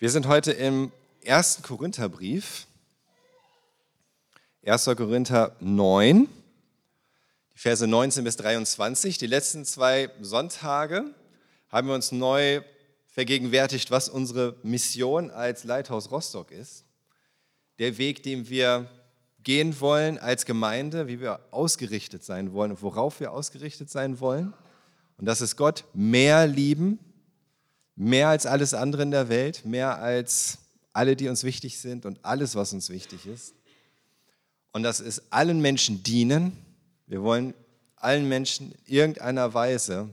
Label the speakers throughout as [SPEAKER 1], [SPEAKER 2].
[SPEAKER 1] Wir sind heute im ersten Korintherbrief, 1. Korinther 9, die Verse 19 bis 23. Die letzten zwei Sonntage haben wir uns neu vergegenwärtigt, was unsere Mission als Leithaus Rostock ist. Der Weg, den wir gehen wollen als Gemeinde, wie wir ausgerichtet sein wollen und worauf wir ausgerichtet sein wollen. Und das ist Gott mehr lieben Mehr als alles andere in der Welt, mehr als alle, die uns wichtig sind und alles, was uns wichtig ist. Und das ist allen Menschen dienen. Wir wollen allen Menschen in irgendeiner Weise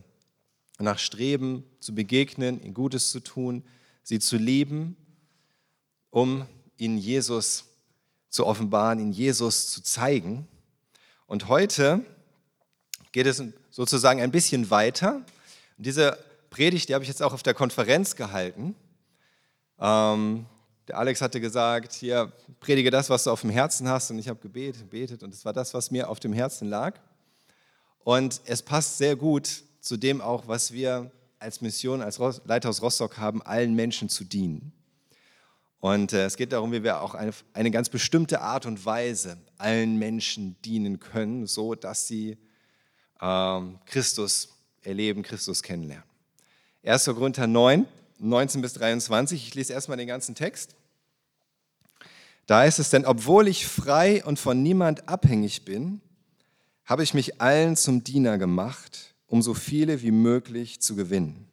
[SPEAKER 1] nach Streben zu begegnen, ihnen Gutes zu tun, sie zu lieben, um ihnen Jesus zu offenbaren, ihnen Jesus zu zeigen. Und heute geht es sozusagen ein bisschen weiter. Diese Predigt, die habe ich jetzt auch auf der Konferenz gehalten. Ähm, der Alex hatte gesagt, hier, predige das, was du auf dem Herzen hast. Und ich habe gebetet, gebetet und es war das, was mir auf dem Herzen lag. Und es passt sehr gut zu dem auch, was wir als Mission, als Leithaus Rostock haben, allen Menschen zu dienen. Und äh, es geht darum, wie wir auch eine, eine ganz bestimmte Art und Weise allen Menschen dienen können, so dass sie ähm, Christus erleben, Christus kennenlernen. 1. Korinther 9, 19 bis 23. Ich lese erstmal den ganzen Text. Da ist es denn, obwohl ich frei und von niemand abhängig bin, habe ich mich allen zum Diener gemacht, um so viele wie möglich zu gewinnen.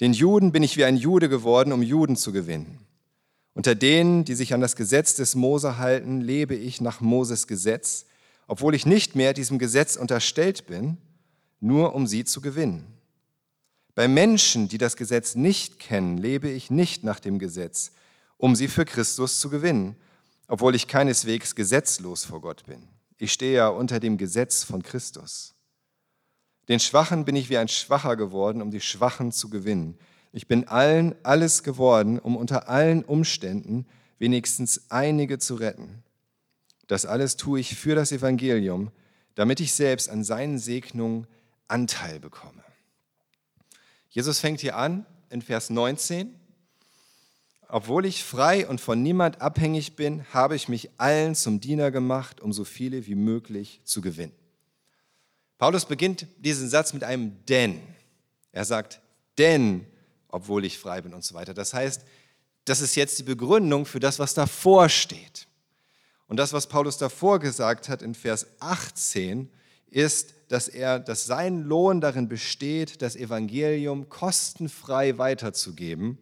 [SPEAKER 1] Den Juden bin ich wie ein Jude geworden, um Juden zu gewinnen. Unter denen, die sich an das Gesetz des Mose halten, lebe ich nach Moses Gesetz, obwohl ich nicht mehr diesem Gesetz unterstellt bin, nur um sie zu gewinnen. Bei Menschen, die das Gesetz nicht kennen, lebe ich nicht nach dem Gesetz, um sie für Christus zu gewinnen, obwohl ich keineswegs gesetzlos vor Gott bin. Ich stehe ja unter dem Gesetz von Christus. Den Schwachen bin ich wie ein Schwacher geworden, um die Schwachen zu gewinnen. Ich bin allen alles geworden, um unter allen Umständen wenigstens einige zu retten. Das alles tue ich für das Evangelium, damit ich selbst an seinen Segnungen Anteil bekomme. Jesus fängt hier an in Vers 19. Obwohl ich frei und von niemand abhängig bin, habe ich mich allen zum Diener gemacht, um so viele wie möglich zu gewinnen. Paulus beginnt diesen Satz mit einem denn. Er sagt, denn, obwohl ich frei bin und so weiter. Das heißt, das ist jetzt die Begründung für das, was davor steht. Und das, was Paulus davor gesagt hat in Vers 18, ist, dass er, dass sein Lohn darin besteht, das Evangelium kostenfrei weiterzugeben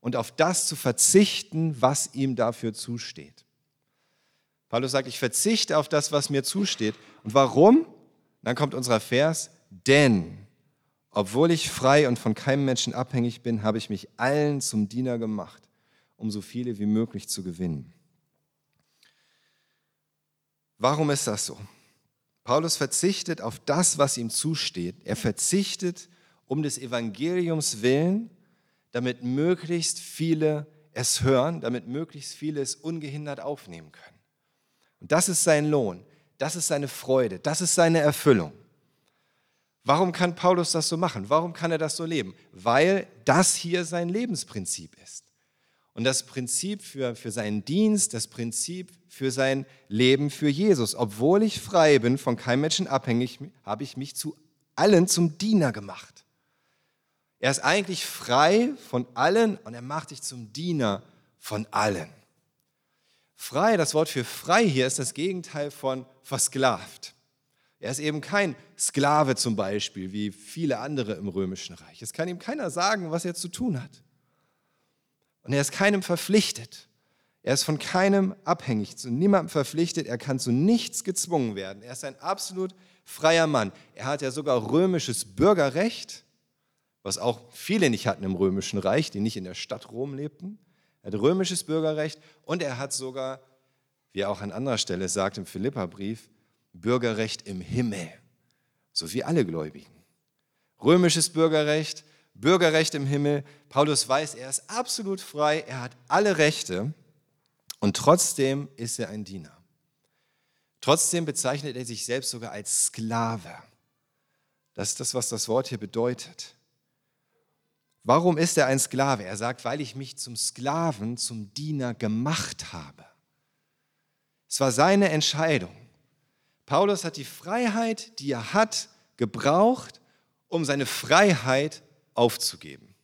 [SPEAKER 1] und auf das zu verzichten, was ihm dafür zusteht. Paulus sagt, ich verzichte auf das, was mir zusteht. Und warum? Dann kommt unser Vers, denn obwohl ich frei und von keinem Menschen abhängig bin, habe ich mich allen zum Diener gemacht, um so viele wie möglich zu gewinnen. Warum ist das so? Paulus verzichtet auf das, was ihm zusteht. Er verzichtet um des Evangeliums willen, damit möglichst viele es hören, damit möglichst viele es ungehindert aufnehmen können. Und das ist sein Lohn, das ist seine Freude, das ist seine Erfüllung. Warum kann Paulus das so machen? Warum kann er das so leben? Weil das hier sein Lebensprinzip ist. Und das Prinzip für, für seinen Dienst, das Prinzip für sein Leben für Jesus. Obwohl ich frei bin, von keinem Menschen abhängig, habe ich mich zu allen zum Diener gemacht. Er ist eigentlich frei von allen und er macht dich zum Diener von allen. Frei, das Wort für frei hier ist das Gegenteil von versklavt. Er ist eben kein Sklave zum Beispiel, wie viele andere im römischen Reich. Es kann ihm keiner sagen, was er zu tun hat. Und er ist keinem verpflichtet. Er ist von keinem abhängig, zu niemandem verpflichtet, er kann zu nichts gezwungen werden. Er ist ein absolut freier Mann. Er hat ja sogar römisches Bürgerrecht, was auch viele nicht hatten im römischen Reich, die nicht in der Stadt Rom lebten. Er hat römisches Bürgerrecht und er hat sogar, wie er auch an anderer Stelle sagt im Philipperbrief, Bürgerrecht im Himmel, so wie alle Gläubigen. Römisches Bürgerrecht, Bürgerrecht im Himmel. Paulus weiß, er ist absolut frei, er hat alle Rechte und trotzdem ist er ein Diener. Trotzdem bezeichnet er sich selbst sogar als Sklave. Das ist das, was das Wort hier bedeutet. Warum ist er ein Sklave? Er sagt, weil ich mich zum Sklaven, zum Diener gemacht habe. Es war seine Entscheidung. Paulus hat die Freiheit, die er hat, gebraucht, um seine Freiheit aufzugeben.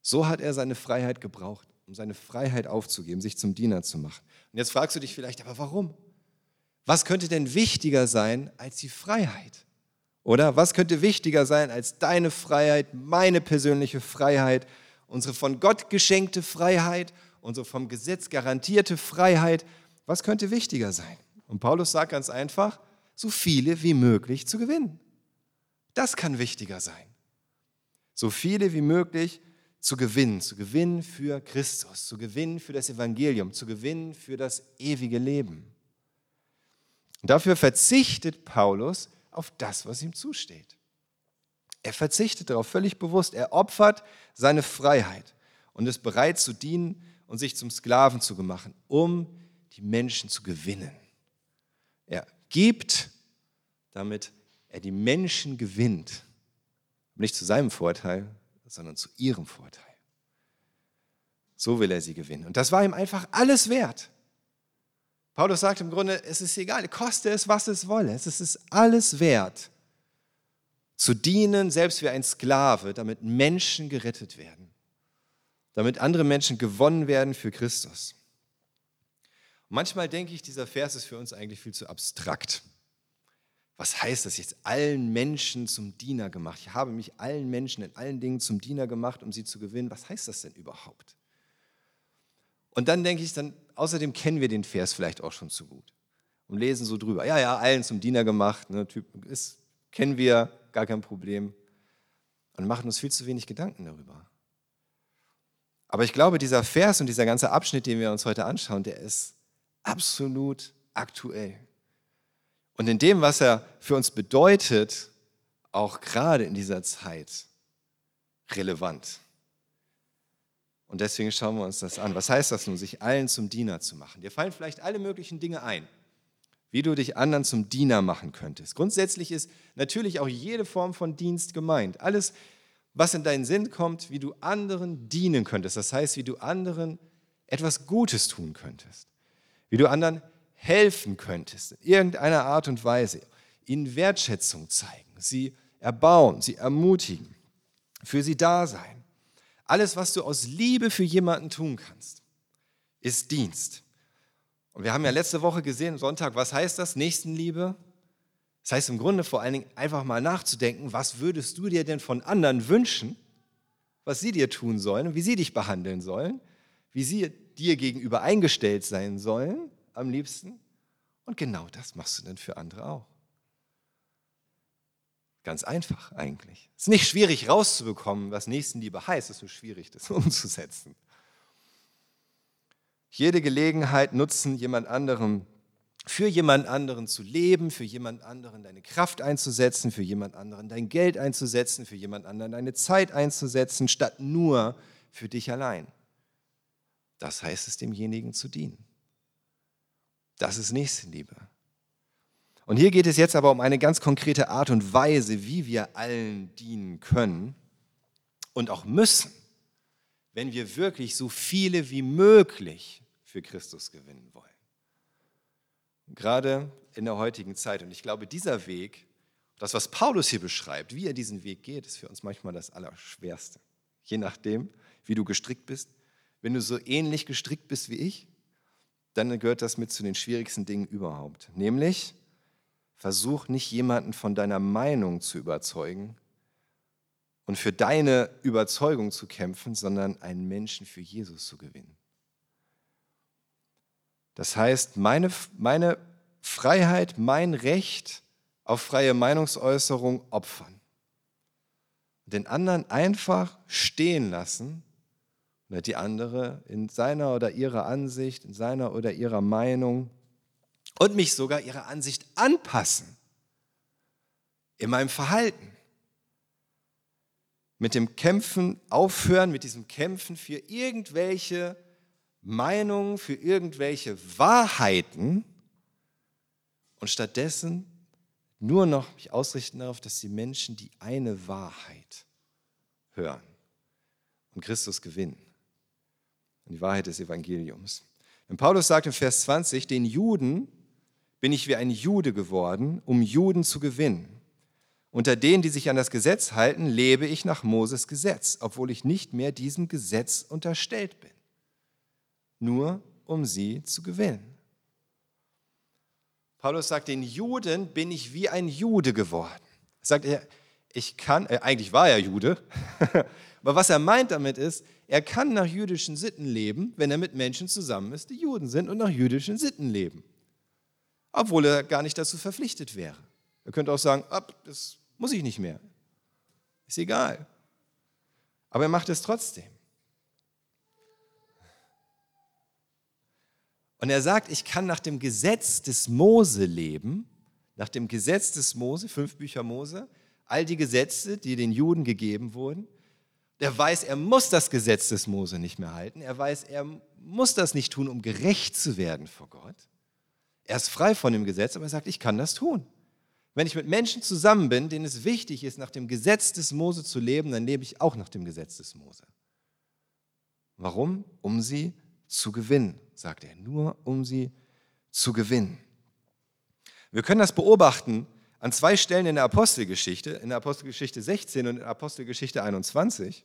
[SPEAKER 1] So hat er seine Freiheit gebraucht, um seine Freiheit aufzugeben, sich zum Diener zu machen. Und jetzt fragst du dich vielleicht, aber warum? Was könnte denn wichtiger sein als die Freiheit? Oder was könnte wichtiger sein als deine Freiheit, meine persönliche Freiheit, unsere von Gott geschenkte Freiheit, unsere vom Gesetz garantierte Freiheit? Was könnte wichtiger sein? Und Paulus sagt ganz einfach, so viele wie möglich zu gewinnen. Das kann wichtiger sein. So viele wie möglich zu gewinnen, zu gewinnen für Christus, zu gewinnen für das Evangelium, zu gewinnen für das ewige Leben. Dafür verzichtet Paulus auf das, was ihm zusteht. Er verzichtet darauf völlig bewusst. Er opfert seine Freiheit und ist bereit zu dienen und sich zum Sklaven zu machen, um die Menschen zu gewinnen. Er gibt, damit er die Menschen gewinnt. Nicht zu seinem Vorteil, sondern zu ihrem Vorteil. So will er sie gewinnen. Und das war ihm einfach alles wert. Paulus sagt im Grunde, es ist egal, koste es, was es wolle. Es ist alles wert, zu dienen, selbst wie ein Sklave, damit Menschen gerettet werden, damit andere Menschen gewonnen werden für Christus. Manchmal denke ich, dieser Vers ist für uns eigentlich viel zu abstrakt. Was heißt das jetzt? Allen Menschen zum Diener gemacht. Ich habe mich allen Menschen in allen Dingen zum Diener gemacht, um sie zu gewinnen. Was heißt das denn überhaupt? Und dann denke ich, dann, außerdem kennen wir den Vers vielleicht auch schon zu gut und lesen so drüber. Ja, ja, allen zum Diener gemacht, ne, typ, ist, kennen wir, gar kein Problem. Und machen uns viel zu wenig Gedanken darüber. Aber ich glaube, dieser Vers und dieser ganze Abschnitt, den wir uns heute anschauen, der ist absolut aktuell. Und in dem, was er für uns bedeutet, auch gerade in dieser Zeit relevant. Und deswegen schauen wir uns das an. Was heißt das nun, sich allen zum Diener zu machen? Dir fallen vielleicht alle möglichen Dinge ein, wie du dich anderen zum Diener machen könntest. Grundsätzlich ist natürlich auch jede Form von Dienst gemeint. Alles, was in deinen Sinn kommt, wie du anderen dienen könntest. Das heißt, wie du anderen etwas Gutes tun könntest. Wie du anderen helfen könntest, in irgendeiner Art und Weise, ihnen Wertschätzung zeigen, sie erbauen, sie ermutigen, für sie da sein. Alles, was du aus Liebe für jemanden tun kannst, ist Dienst. Und wir haben ja letzte Woche gesehen, Sonntag, was heißt das? Nächstenliebe. Das heißt im Grunde vor allen Dingen einfach mal nachzudenken, was würdest du dir denn von anderen wünschen, was sie dir tun sollen, wie sie dich behandeln sollen, wie sie dir gegenüber eingestellt sein sollen am liebsten. Und genau das machst du dann für andere auch. Ganz einfach eigentlich. Es ist nicht schwierig rauszubekommen, was Nächstenliebe heißt, es ist nur schwierig, das umzusetzen. Jede Gelegenheit nutzen, jemand anderem, für jemand anderen zu leben, für jemand anderen deine Kraft einzusetzen, für jemand anderen dein Geld einzusetzen, für jemand anderen deine Zeit einzusetzen, statt nur für dich allein. Das heißt es, demjenigen zu dienen. Das ist Nächstenliebe. Und hier geht es jetzt aber um eine ganz konkrete Art und Weise, wie wir allen dienen können und auch müssen, wenn wir wirklich so viele wie möglich für Christus gewinnen wollen. Gerade in der heutigen Zeit. Und ich glaube, dieser Weg, das, was Paulus hier beschreibt, wie er diesen Weg geht, ist für uns manchmal das Allerschwerste. Je nachdem, wie du gestrickt bist. Wenn du so ähnlich gestrickt bist wie ich, dann gehört das mit zu den schwierigsten Dingen überhaupt. Nämlich, versuch nicht jemanden von deiner Meinung zu überzeugen und für deine Überzeugung zu kämpfen, sondern einen Menschen für Jesus zu gewinnen. Das heißt, meine, meine Freiheit, mein Recht auf freie Meinungsäußerung opfern. Den anderen einfach stehen lassen oder die andere in seiner oder ihrer Ansicht, in seiner oder ihrer Meinung und mich sogar ihrer Ansicht anpassen in meinem Verhalten. Mit dem Kämpfen aufhören, mit diesem Kämpfen für irgendwelche Meinungen, für irgendwelche Wahrheiten und stattdessen nur noch mich ausrichten darauf, dass die Menschen die eine Wahrheit hören und Christus gewinnen. Und die Wahrheit des Evangeliums. Und Paulus sagt im Vers 20, den Juden bin ich wie ein Jude geworden, um Juden zu gewinnen. Unter denen, die sich an das Gesetz halten, lebe ich nach Moses Gesetz, obwohl ich nicht mehr diesem Gesetz unterstellt bin. Nur um sie zu gewinnen. Paulus sagt, den Juden bin ich wie ein Jude geworden. Sagt er, ich kann, äh, eigentlich war er Jude, aber was er meint damit ist, er kann nach jüdischen Sitten leben, wenn er mit Menschen zusammen ist, die Juden sind und nach jüdischen Sitten leben. Obwohl er gar nicht dazu verpflichtet wäre. Er könnte auch sagen, ab, das muss ich nicht mehr. Ist egal. Aber er macht es trotzdem. Und er sagt, ich kann nach dem Gesetz des Mose leben, nach dem Gesetz des Mose, fünf Bücher Mose, all die Gesetze, die den Juden gegeben wurden. Der weiß, er muss das Gesetz des Mose nicht mehr halten. Er weiß, er muss das nicht tun, um gerecht zu werden vor Gott. Er ist frei von dem Gesetz, aber er sagt, ich kann das tun. Wenn ich mit Menschen zusammen bin, denen es wichtig ist, nach dem Gesetz des Mose zu leben, dann lebe ich auch nach dem Gesetz des Mose. Warum? Um sie zu gewinnen, sagt er, nur um sie zu gewinnen. Wir können das beobachten an zwei Stellen in der Apostelgeschichte, in der Apostelgeschichte 16 und in der Apostelgeschichte 21.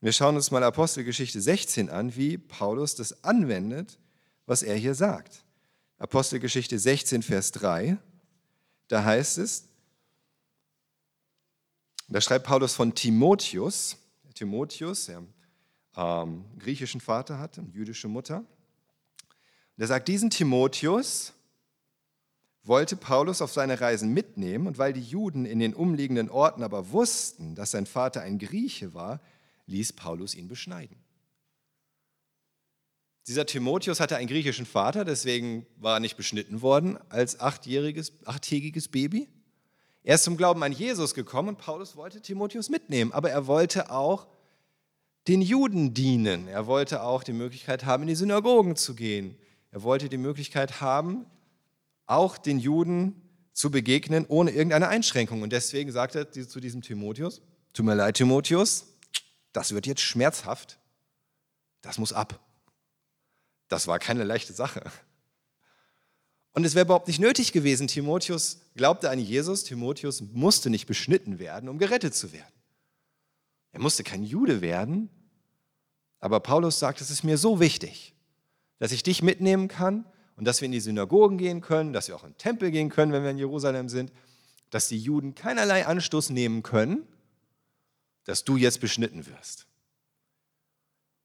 [SPEAKER 1] Wir schauen uns mal Apostelgeschichte 16 an, wie Paulus das anwendet, was er hier sagt. Apostelgeschichte 16, Vers 3, da heißt es, da schreibt Paulus von Timotheus, Timotheus, der ähm, griechischen Vater hat, jüdische Mutter. Und er sagt, diesen Timotheus wollte Paulus auf seine Reisen mitnehmen und weil die Juden in den umliegenden Orten aber wussten, dass sein Vater ein Grieche war, ließ Paulus ihn beschneiden. Dieser Timotheus hatte einen griechischen Vater, deswegen war er nicht beschnitten worden als achtjähriges, achttägiges Baby. Er ist zum Glauben an Jesus gekommen und Paulus wollte Timotheus mitnehmen, aber er wollte auch den Juden dienen. Er wollte auch die Möglichkeit haben, in die Synagogen zu gehen. Er wollte die Möglichkeit haben, auch den Juden zu begegnen, ohne irgendeine Einschränkung. Und deswegen sagt er zu diesem Timotheus, tut mir leid, Timotheus, das wird jetzt schmerzhaft, das muss ab. Das war keine leichte Sache. Und es wäre überhaupt nicht nötig gewesen. Timotheus glaubte an Jesus. Timotheus musste nicht beschnitten werden, um gerettet zu werden. Er musste kein Jude werden, aber Paulus sagt, es ist mir so wichtig, dass ich dich mitnehmen kann und dass wir in die Synagogen gehen können, dass wir auch in den Tempel gehen können, wenn wir in Jerusalem sind, dass die Juden keinerlei Anstoß nehmen können, dass du jetzt beschnitten wirst.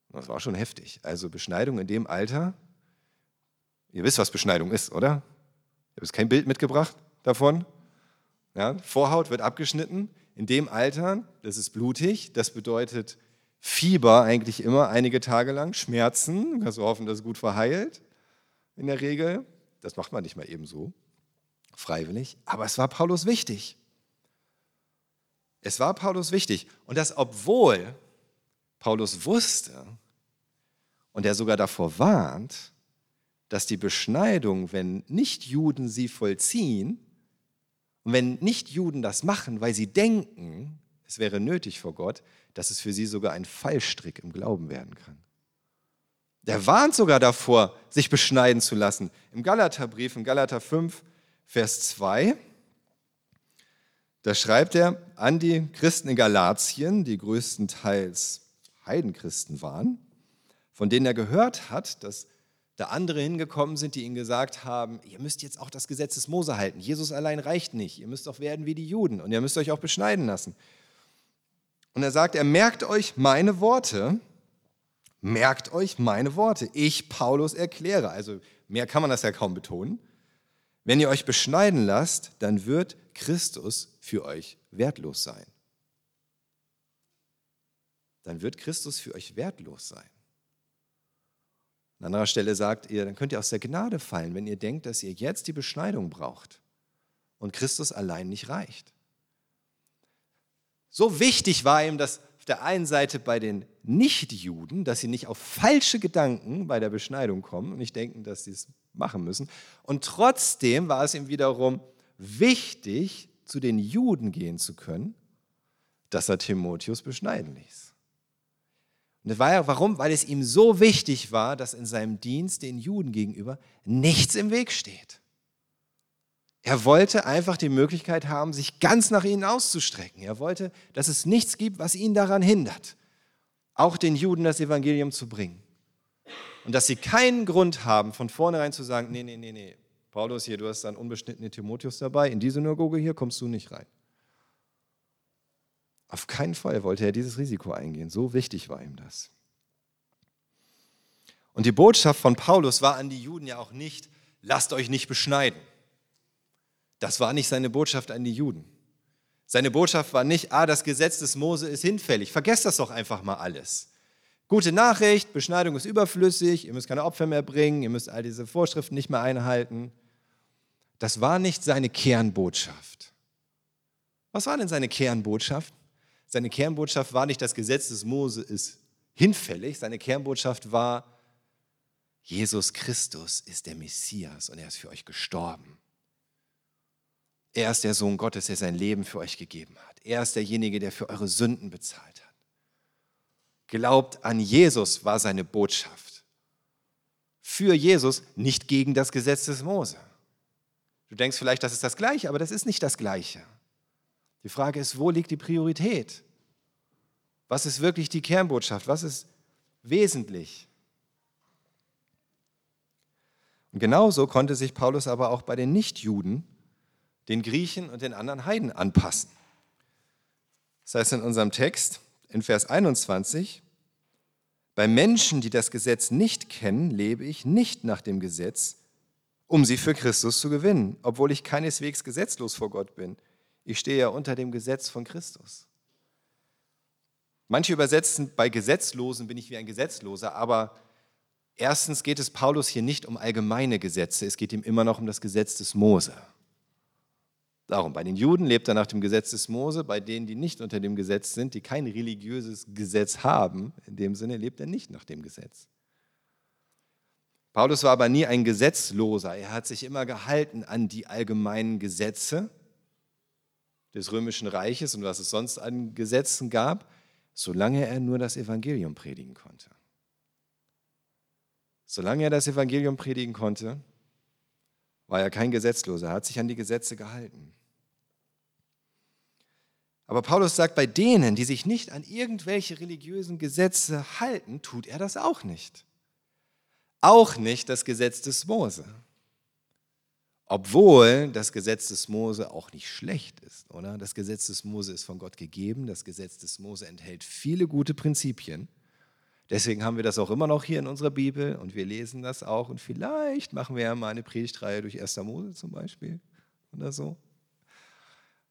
[SPEAKER 1] Das war schon heftig. Also Beschneidung in dem Alter, ihr wisst, was Beschneidung ist, oder? Ihr habt kein Bild mitgebracht davon. Ja, Vorhaut wird abgeschnitten. In dem Alter, das ist blutig, das bedeutet Fieber eigentlich immer einige Tage lang, Schmerzen, kannst du hoffen, dass es gut verheilt in der Regel. Das macht man nicht mal eben so, freiwillig. Aber es war Paulus wichtig. Es war Paulus wichtig. Und das, obwohl Paulus wusste und er sogar davor warnt, dass die Beschneidung, wenn Nichtjuden sie vollziehen und wenn Nichtjuden das machen, weil sie denken, es wäre nötig vor Gott, dass es für sie sogar ein Fallstrick im Glauben werden kann. Der warnt sogar davor, sich beschneiden zu lassen. Im Galaterbrief, im Galater 5, Vers 2, da schreibt er an die Christen in Galatien, die größtenteils Heidenchristen waren, von denen er gehört hat, dass da andere hingekommen sind, die ihnen gesagt haben, ihr müsst jetzt auch das Gesetz des Mose halten. Jesus allein reicht nicht. Ihr müsst auch werden wie die Juden und ihr müsst euch auch beschneiden lassen. Und er sagt, er merkt euch meine Worte, merkt euch meine Worte. Ich, Paulus, erkläre. Also mehr kann man das ja kaum betonen. Wenn ihr euch beschneiden lasst, dann wird Christus für euch wertlos sein. Dann wird Christus für euch wertlos sein. An anderer Stelle sagt ihr, dann könnt ihr aus der Gnade fallen, wenn ihr denkt, dass ihr jetzt die Beschneidung braucht und Christus allein nicht reicht. So wichtig war ihm das auf der einen Seite bei den Nichtjuden, dass sie nicht auf falsche Gedanken bei der Beschneidung kommen und nicht denken, dass sie es machen müssen. Und trotzdem war es ihm wiederum wichtig, zu den Juden gehen zu können, dass er Timotheus beschneiden ließ. Und war, warum? Weil es ihm so wichtig war, dass in seinem Dienst den Juden gegenüber nichts im Weg steht. Er wollte einfach die Möglichkeit haben, sich ganz nach ihnen auszustrecken. Er wollte, dass es nichts gibt, was ihn daran hindert, auch den Juden das Evangelium zu bringen. Und dass sie keinen Grund haben, von vornherein zu sagen, nee, nee, nee, nee, Paulus hier, du hast einen unbeschnittenen Timotheus dabei, in die Synagoge hier kommst du nicht rein. Auf keinen Fall wollte er dieses Risiko eingehen. So wichtig war ihm das. Und die Botschaft von Paulus war an die Juden ja auch nicht, lasst euch nicht beschneiden. Das war nicht seine Botschaft an die Juden. Seine Botschaft war nicht, ah, das Gesetz des Mose ist hinfällig. Vergesst das doch einfach mal alles. Gute Nachricht, Beschneidung ist überflüssig, ihr müsst keine Opfer mehr bringen, ihr müsst all diese Vorschriften nicht mehr einhalten. Das war nicht seine Kernbotschaft. Was war denn seine Kernbotschaft? Seine Kernbotschaft war nicht, das Gesetz des Mose ist hinfällig. Seine Kernbotschaft war, Jesus Christus ist der Messias und er ist für euch gestorben. Er ist der Sohn Gottes, der sein Leben für euch gegeben hat. Er ist derjenige, der für eure Sünden bezahlt hat. Glaubt an Jesus war seine Botschaft. Für Jesus, nicht gegen das Gesetz des Mose. Du denkst vielleicht, das ist das Gleiche, aber das ist nicht das Gleiche. Die Frage ist, wo liegt die Priorität? Was ist wirklich die Kernbotschaft? Was ist wesentlich? Und genauso konnte sich Paulus aber auch bei den Nichtjuden, den Griechen und den anderen Heiden anpassen. Das heißt in unserem Text, in Vers 21, bei Menschen, die das Gesetz nicht kennen, lebe ich nicht nach dem Gesetz, um sie für Christus zu gewinnen, obwohl ich keineswegs gesetzlos vor Gott bin. Ich stehe ja unter dem Gesetz von Christus. Manche übersetzen, bei Gesetzlosen bin ich wie ein Gesetzloser, aber erstens geht es Paulus hier nicht um allgemeine Gesetze, es geht ihm immer noch um das Gesetz des Mose. Darum, bei den Juden lebt er nach dem Gesetz des Mose, bei denen, die nicht unter dem Gesetz sind, die kein religiöses Gesetz haben, in dem Sinne lebt er nicht nach dem Gesetz. Paulus war aber nie ein Gesetzloser, er hat sich immer gehalten an die allgemeinen Gesetze des römischen Reiches und was es sonst an Gesetzen gab, solange er nur das Evangelium predigen konnte. Solange er das Evangelium predigen konnte, war er kein Gesetzloser, er hat sich an die Gesetze gehalten. Aber Paulus sagt, bei denen, die sich nicht an irgendwelche religiösen Gesetze halten, tut er das auch nicht. Auch nicht das Gesetz des Mose. Obwohl das Gesetz des Mose auch nicht schlecht ist, oder? Das Gesetz des Mose ist von Gott gegeben. Das Gesetz des Mose enthält viele gute Prinzipien. Deswegen haben wir das auch immer noch hier in unserer Bibel und wir lesen das auch. Und vielleicht machen wir ja mal eine Predigtreihe durch 1. Mose zum Beispiel oder so.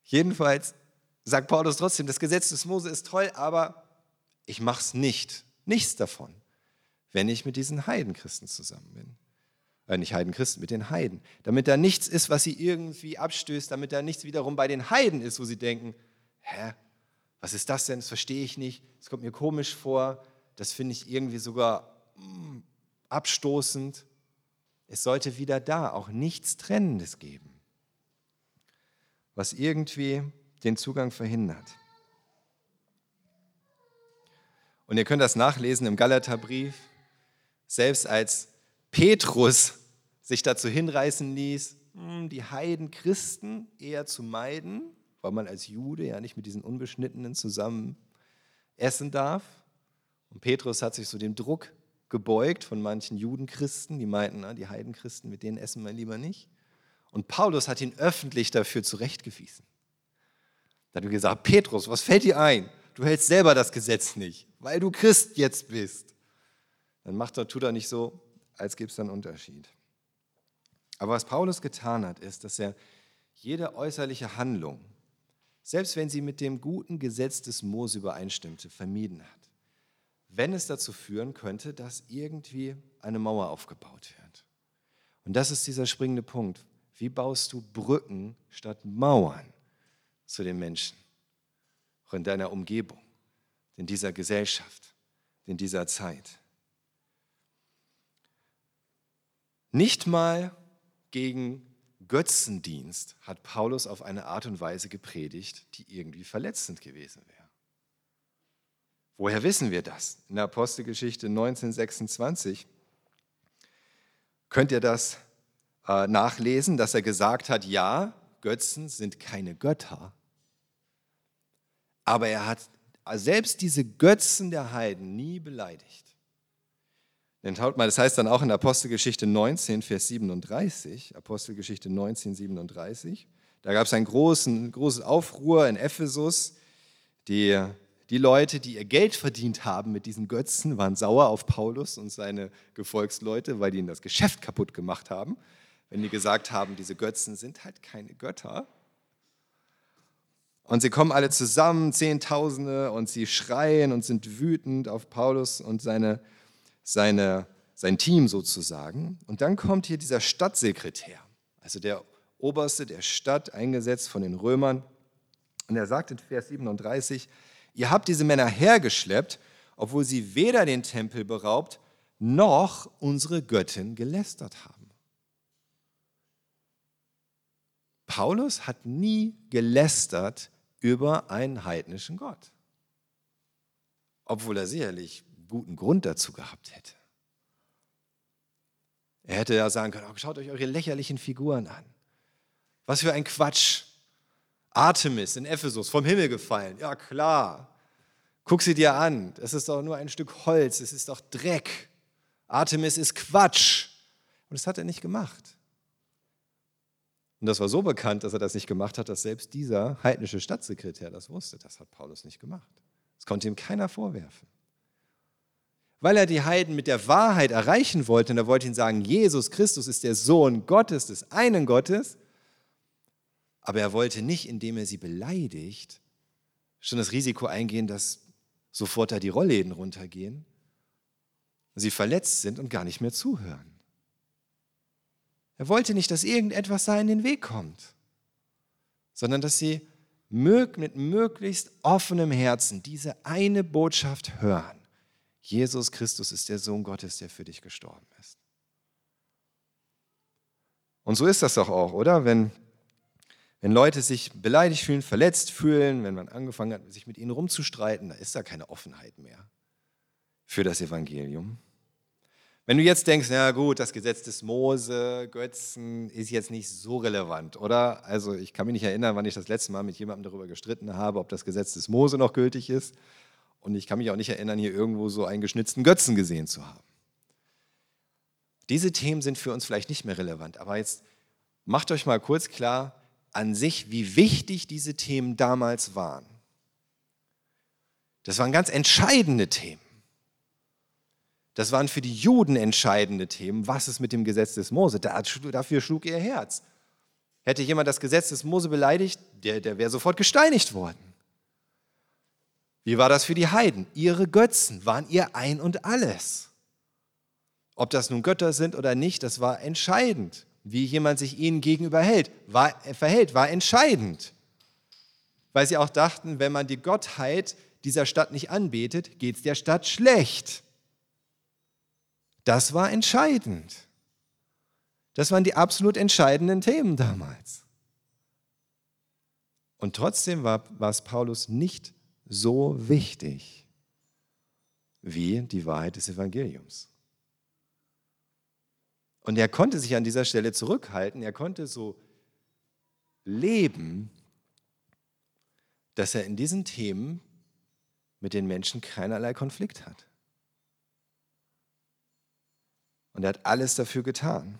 [SPEAKER 1] Jedenfalls sagt Paulus trotzdem, das Gesetz des Mose ist toll, aber ich mache es nicht. Nichts davon, wenn ich mit diesen Heidenchristen zusammen bin äh, nicht Heidenchristen, mit den Heiden. Damit da nichts ist, was sie irgendwie abstößt, damit da nichts wiederum bei den Heiden ist, wo sie denken, hä, was ist das denn, das verstehe ich nicht, das kommt mir komisch vor, das finde ich irgendwie sogar mh, hm, abstoßend. Es sollte wieder da auch nichts Trennendes geben, was irgendwie den Zugang verhindert. Und ihr könnt das nachlesen im Galaterbrief, selbst als Petrus sich dazu hinreißen ließ, hm, die Heidenchristen eher zu meiden, weil man als Jude ja nicht mit diesen Unbeschnittenen zusammen essen darf. Und Petrus hat sich so dem Druck gebeugt von manchen Judenchristen, die meinten, die Heidenchristen, mit denen essen wir lieber nicht. Und Paulus hat ihn öffentlich dafür zurechtgewiesen. Da hat er gesagt, Petrus, was fällt dir ein? Du hältst selber das Gesetz nicht, weil du Christ jetzt bist. Dann macht er, tut er nicht so, als gibt es einen Unterschied. Aber was Paulus getan hat, ist, dass er jede äußerliche Handlung, selbst wenn sie mit dem guten Gesetz des Mose übereinstimmte, vermieden hat. Wenn es dazu führen könnte, dass irgendwie eine Mauer aufgebaut wird. Und das ist dieser springende Punkt. Wie baust du Brücken statt Mauern zu den Menschen, auch in deiner Umgebung, in dieser Gesellschaft, in dieser Zeit? Nicht mal gegen Götzendienst hat Paulus auf eine Art und Weise gepredigt, die irgendwie verletzend gewesen wäre. Woher wissen wir das? In der Apostelgeschichte 1926 könnt ihr das äh, nachlesen, dass er gesagt hat, ja, Götzen sind keine Götter. Aber er hat selbst diese Götzen der Heiden nie beleidigt. Denn schaut mal, das heißt dann auch in Apostelgeschichte 19, Vers 37, Apostelgeschichte 19, 37, da gab es einen großen, großes Aufruhr in Ephesus. Die, die Leute, die ihr Geld verdient haben mit diesen Götzen, waren sauer auf Paulus und seine Gefolgsleute, weil die ihnen das Geschäft kaputt gemacht haben. Wenn die gesagt haben, diese Götzen sind halt keine Götter. Und sie kommen alle zusammen, Zehntausende, und sie schreien und sind wütend auf Paulus und seine seine, sein Team sozusagen. Und dann kommt hier dieser Stadtsekretär, also der Oberste der Stadt, eingesetzt von den Römern. Und er sagt in Vers 37, ihr habt diese Männer hergeschleppt, obwohl sie weder den Tempel beraubt, noch unsere Göttin gelästert haben. Paulus hat nie gelästert über einen heidnischen Gott, obwohl er sicherlich guten Grund dazu gehabt hätte. Er hätte ja sagen können, oh, schaut euch eure lächerlichen Figuren an. Was für ein Quatsch. Artemis in Ephesus, vom Himmel gefallen. Ja klar. Guck sie dir an. Das ist doch nur ein Stück Holz. Es ist doch Dreck. Artemis ist Quatsch. Und das hat er nicht gemacht. Und das war so bekannt, dass er das nicht gemacht hat, dass selbst dieser heidnische Stadtsekretär das wusste. Das hat Paulus nicht gemacht. Das konnte ihm keiner vorwerfen weil er die Heiden mit der Wahrheit erreichen wollte. Und er wollte ihnen sagen, Jesus Christus ist der Sohn Gottes, des einen Gottes. Aber er wollte nicht, indem er sie beleidigt, schon das Risiko eingehen, dass sofort da die Rollläden runtergehen, sie verletzt sind und gar nicht mehr zuhören. Er wollte nicht, dass irgendetwas da in den Weg kommt, sondern dass sie mit möglichst offenem Herzen diese eine Botschaft hören. Jesus Christus ist der Sohn Gottes, der für dich gestorben ist. Und so ist das doch auch, oder? Wenn, wenn Leute sich beleidigt fühlen, verletzt fühlen, wenn man angefangen hat, sich mit ihnen rumzustreiten, da ist da keine Offenheit mehr für das Evangelium. Wenn du jetzt denkst, na gut, das Gesetz des Mose, Götzen ist jetzt nicht so relevant, oder? Also ich kann mich nicht erinnern, wann ich das letzte Mal mit jemandem darüber gestritten habe, ob das Gesetz des Mose noch gültig ist. Und ich kann mich auch nicht erinnern, hier irgendwo so einen geschnitzten Götzen gesehen zu haben. Diese Themen sind für uns vielleicht nicht mehr relevant, aber jetzt macht euch mal kurz klar an sich, wie wichtig diese Themen damals waren. Das waren ganz entscheidende Themen. Das waren für die Juden entscheidende Themen. Was ist mit dem Gesetz des Mose? Dafür schlug ihr Herz. Hätte jemand das Gesetz des Mose beleidigt, der, der wäre sofort gesteinigt worden. Wie war das für die Heiden? Ihre Götzen waren ihr Ein und alles. Ob das nun Götter sind oder nicht, das war entscheidend. Wie jemand sich ihnen gegenüber hält, war, verhält, war entscheidend. Weil sie auch dachten, wenn man die Gottheit dieser Stadt nicht anbetet, geht es der Stadt schlecht. Das war entscheidend. Das waren die absolut entscheidenden Themen damals. Und trotzdem war, war es Paulus nicht so wichtig wie die Wahrheit des Evangeliums. Und er konnte sich an dieser Stelle zurückhalten, er konnte so leben, dass er in diesen Themen mit den Menschen keinerlei Konflikt hat. Und er hat alles dafür getan.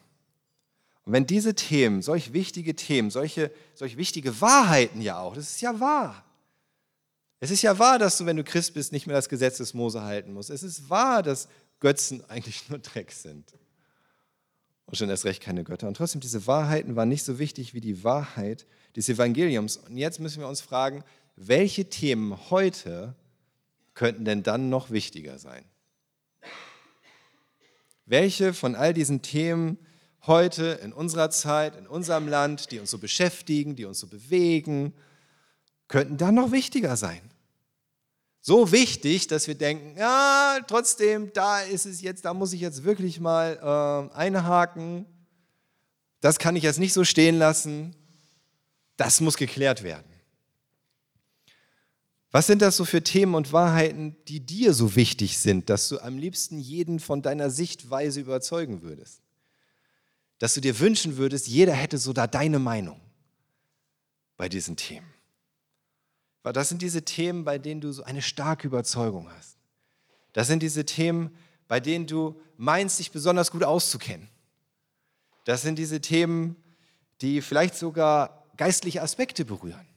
[SPEAKER 1] Und wenn diese Themen, solch wichtige Themen, solche, solch wichtige Wahrheiten ja auch, das ist ja wahr, es ist ja wahr, dass du, wenn du Christ bist, nicht mehr das Gesetz des Mose halten musst. Es ist wahr, dass Götzen eigentlich nur Dreck sind. Und schon erst recht keine Götter. Und trotzdem, diese Wahrheiten waren nicht so wichtig wie die Wahrheit des Evangeliums. Und jetzt müssen wir uns fragen, welche Themen heute könnten denn dann noch wichtiger sein? Welche von all diesen Themen heute in unserer Zeit, in unserem Land, die uns so beschäftigen, die uns so bewegen, könnten dann noch wichtiger sein? So wichtig, dass wir denken, ja, trotzdem, da ist es jetzt, da muss ich jetzt wirklich mal äh, einhaken. Das kann ich jetzt nicht so stehen lassen. Das muss geklärt werden. Was sind das so für Themen und Wahrheiten, die dir so wichtig sind, dass du am liebsten jeden von deiner Sichtweise überzeugen würdest? Dass du dir wünschen würdest, jeder hätte so da deine Meinung bei diesen Themen. Weil das sind diese Themen, bei denen du so eine starke Überzeugung hast. Das sind diese Themen, bei denen du meinst, dich besonders gut auszukennen. Das sind diese Themen, die vielleicht sogar geistliche Aspekte berühren.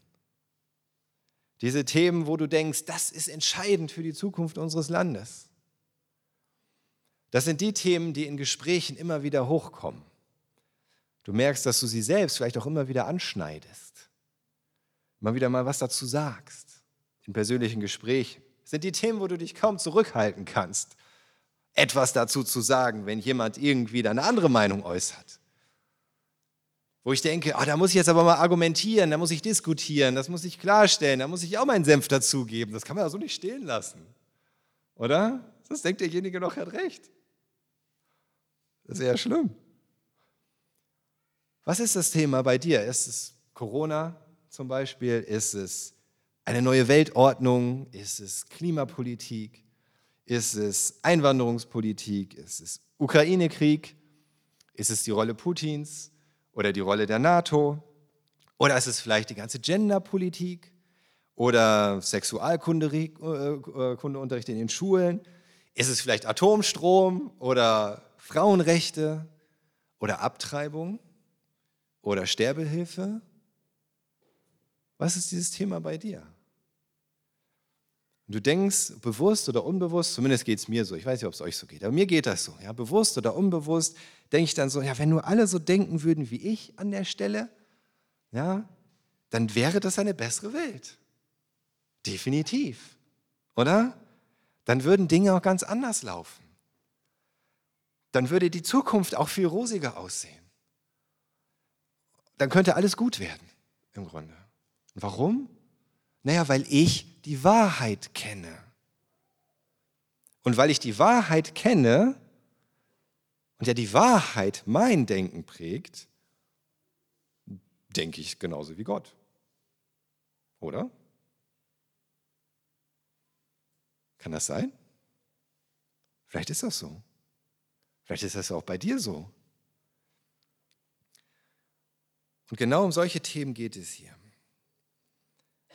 [SPEAKER 1] Diese Themen, wo du denkst, das ist entscheidend für die Zukunft unseres Landes. Das sind die Themen, die in Gesprächen immer wieder hochkommen. Du merkst, dass du sie selbst vielleicht auch immer wieder anschneidest. Immer wieder mal was dazu sagst in persönlichen Gesprächen. Sind die Themen, wo du dich kaum zurückhalten kannst, etwas dazu zu sagen, wenn jemand irgendwie eine andere Meinung äußert wo ich denke, ah, da muss ich jetzt aber mal argumentieren, da muss ich diskutieren, das muss ich klarstellen, da muss ich auch meinen Senf dazugeben. Das kann man ja so nicht stehen lassen. Oder? Das denkt derjenige noch, hat recht. Das ist eher schlimm. Was ist das Thema bei dir? Ist es Corona zum Beispiel? Ist es eine neue Weltordnung? Ist es Klimapolitik? Ist es Einwanderungspolitik? Ist es Ukraine-Krieg? Ist es die Rolle Putins? oder die Rolle der NATO? Oder ist es vielleicht die ganze Genderpolitik oder Sexualkundeunterricht in den Schulen? Ist es vielleicht Atomstrom oder Frauenrechte oder Abtreibung oder Sterbehilfe? Was ist dieses Thema bei dir? du denkst, bewusst oder unbewusst, zumindest geht es mir so, ich weiß nicht, ob es euch so geht, aber mir geht das so, ja, bewusst oder unbewusst, denke ich dann so, ja, wenn nur alle so denken würden wie ich an der Stelle, ja, dann wäre das eine bessere Welt. Definitiv. Oder? Dann würden Dinge auch ganz anders laufen. Dann würde die Zukunft auch viel rosiger aussehen. Dann könnte alles gut werden, im Grunde. Warum? Naja, weil ich die Wahrheit kenne. Und weil ich die Wahrheit kenne und ja die Wahrheit mein Denken prägt, denke ich genauso wie Gott. Oder? Kann das sein? Vielleicht ist das so. Vielleicht ist das auch bei dir so. Und genau um solche Themen geht es hier.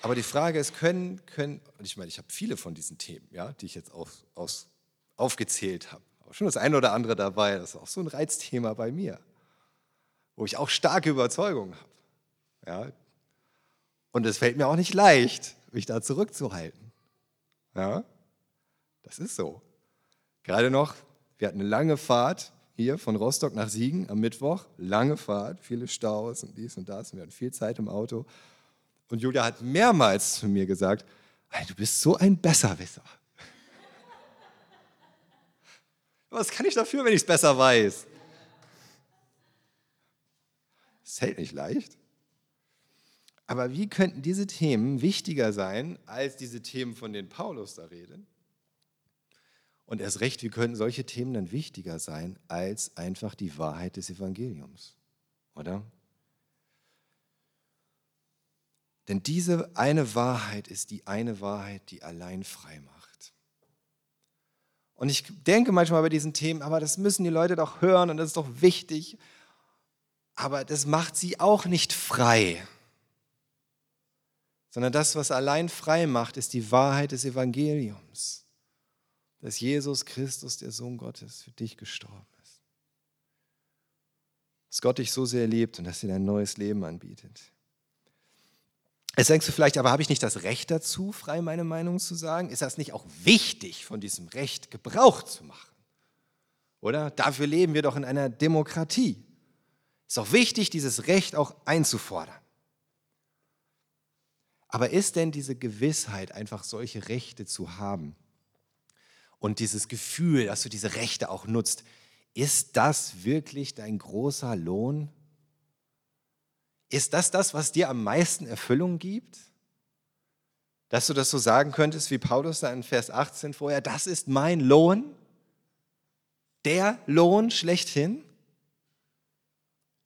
[SPEAKER 1] Aber die Frage ist, können, können, und ich meine, ich habe viele von diesen Themen, ja, die ich jetzt auf, aus, aufgezählt habe. Aber schon das eine oder andere dabei, das ist auch so ein Reizthema bei mir, wo ich auch starke Überzeugungen habe. Ja. Und es fällt mir auch nicht leicht, mich da zurückzuhalten. Ja. Das ist so. Gerade noch, wir hatten eine lange Fahrt hier von Rostock nach Siegen am Mittwoch. Lange Fahrt, viele Staus und dies und das. Und wir hatten viel Zeit im Auto. Und Julia hat mehrmals zu mir gesagt, du bist so ein Besserwisser. Was kann ich dafür, wenn ich es besser weiß? Es hält nicht leicht. Aber wie könnten diese Themen wichtiger sein als diese Themen, von denen Paulus da redet? Und erst recht, wie könnten solche Themen dann wichtiger sein als einfach die Wahrheit des Evangeliums? Oder? Denn diese eine Wahrheit ist die eine Wahrheit, die allein frei macht. Und ich denke manchmal bei diesen Themen, aber das müssen die Leute doch hören und das ist doch wichtig. Aber das macht sie auch nicht frei. Sondern das, was allein frei macht, ist die Wahrheit des Evangeliums. Dass Jesus Christus, der Sohn Gottes, für dich gestorben ist. Dass Gott dich so sehr liebt und dass dir ein neues Leben anbietet. Jetzt denkst du vielleicht, aber habe ich nicht das Recht dazu, frei meine Meinung zu sagen? Ist das nicht auch wichtig, von diesem Recht Gebrauch zu machen? Oder? Dafür leben wir doch in einer Demokratie. Ist auch wichtig, dieses Recht auch einzufordern. Aber ist denn diese Gewissheit, einfach solche Rechte zu haben und dieses Gefühl, dass du diese Rechte auch nutzt, ist das wirklich dein großer Lohn ist das das, was dir am meisten Erfüllung gibt? Dass du das so sagen könntest, wie Paulus da in Vers 18 vorher, das ist mein Lohn, der Lohn schlechthin?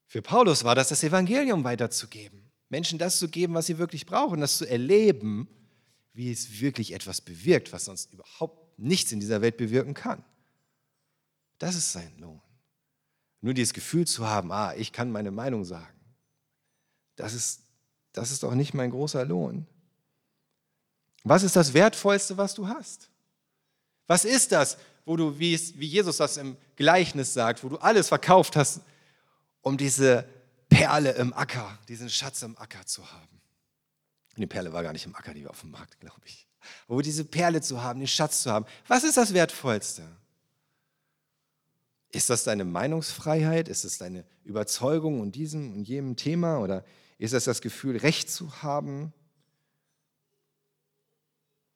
[SPEAKER 1] Für Paulus war das das Evangelium weiterzugeben, Menschen das zu geben, was sie wirklich brauchen, das zu erleben, wie es wirklich etwas bewirkt, was sonst überhaupt nichts in dieser Welt bewirken kann. Das ist sein Lohn. Nur dieses Gefühl zu haben, ah, ich kann meine Meinung sagen, das ist, das ist doch nicht mein großer Lohn. Was ist das Wertvollste, was du hast? Was ist das, wo du, wie, wie Jesus das im Gleichnis sagt, wo du alles verkauft hast, um diese Perle im Acker, diesen Schatz im Acker zu haben? Und die Perle war gar nicht im Acker, die war auf dem Markt, glaube ich. Aber diese Perle zu haben, den Schatz zu haben, was ist das Wertvollste? Ist das deine Meinungsfreiheit? Ist es deine Überzeugung und diesem und jenem Thema? Oder ist das das Gefühl, Recht zu haben?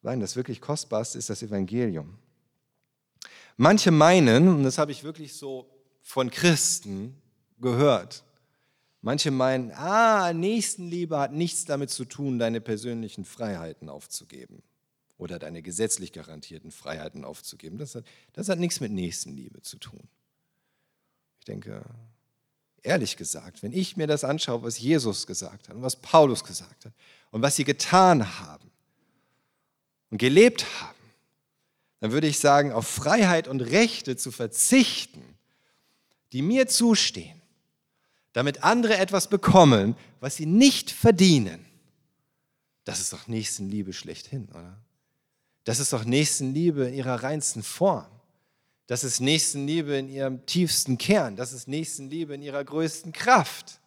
[SPEAKER 1] Nein, das wirklich Kostbarste ist das Evangelium. Manche meinen, und das habe ich wirklich so von Christen gehört, manche meinen, ah, Nächstenliebe hat nichts damit zu tun, deine persönlichen Freiheiten aufzugeben oder deine gesetzlich garantierten Freiheiten aufzugeben. Das hat, das hat nichts mit Nächstenliebe zu tun. Ich denke, ehrlich gesagt, wenn ich mir das anschaue, was Jesus gesagt hat und was Paulus gesagt hat und was sie getan haben und gelebt haben, dann würde ich sagen, auf Freiheit und Rechte zu verzichten, die mir zustehen, damit andere etwas bekommen, was sie nicht verdienen, das ist doch Nächstenliebe schlechthin, oder? Das ist doch Nächstenliebe in ihrer reinsten Form. Das ist Nächstenliebe in ihrem tiefsten Kern. Das ist Nächstenliebe in ihrer größten Kraft.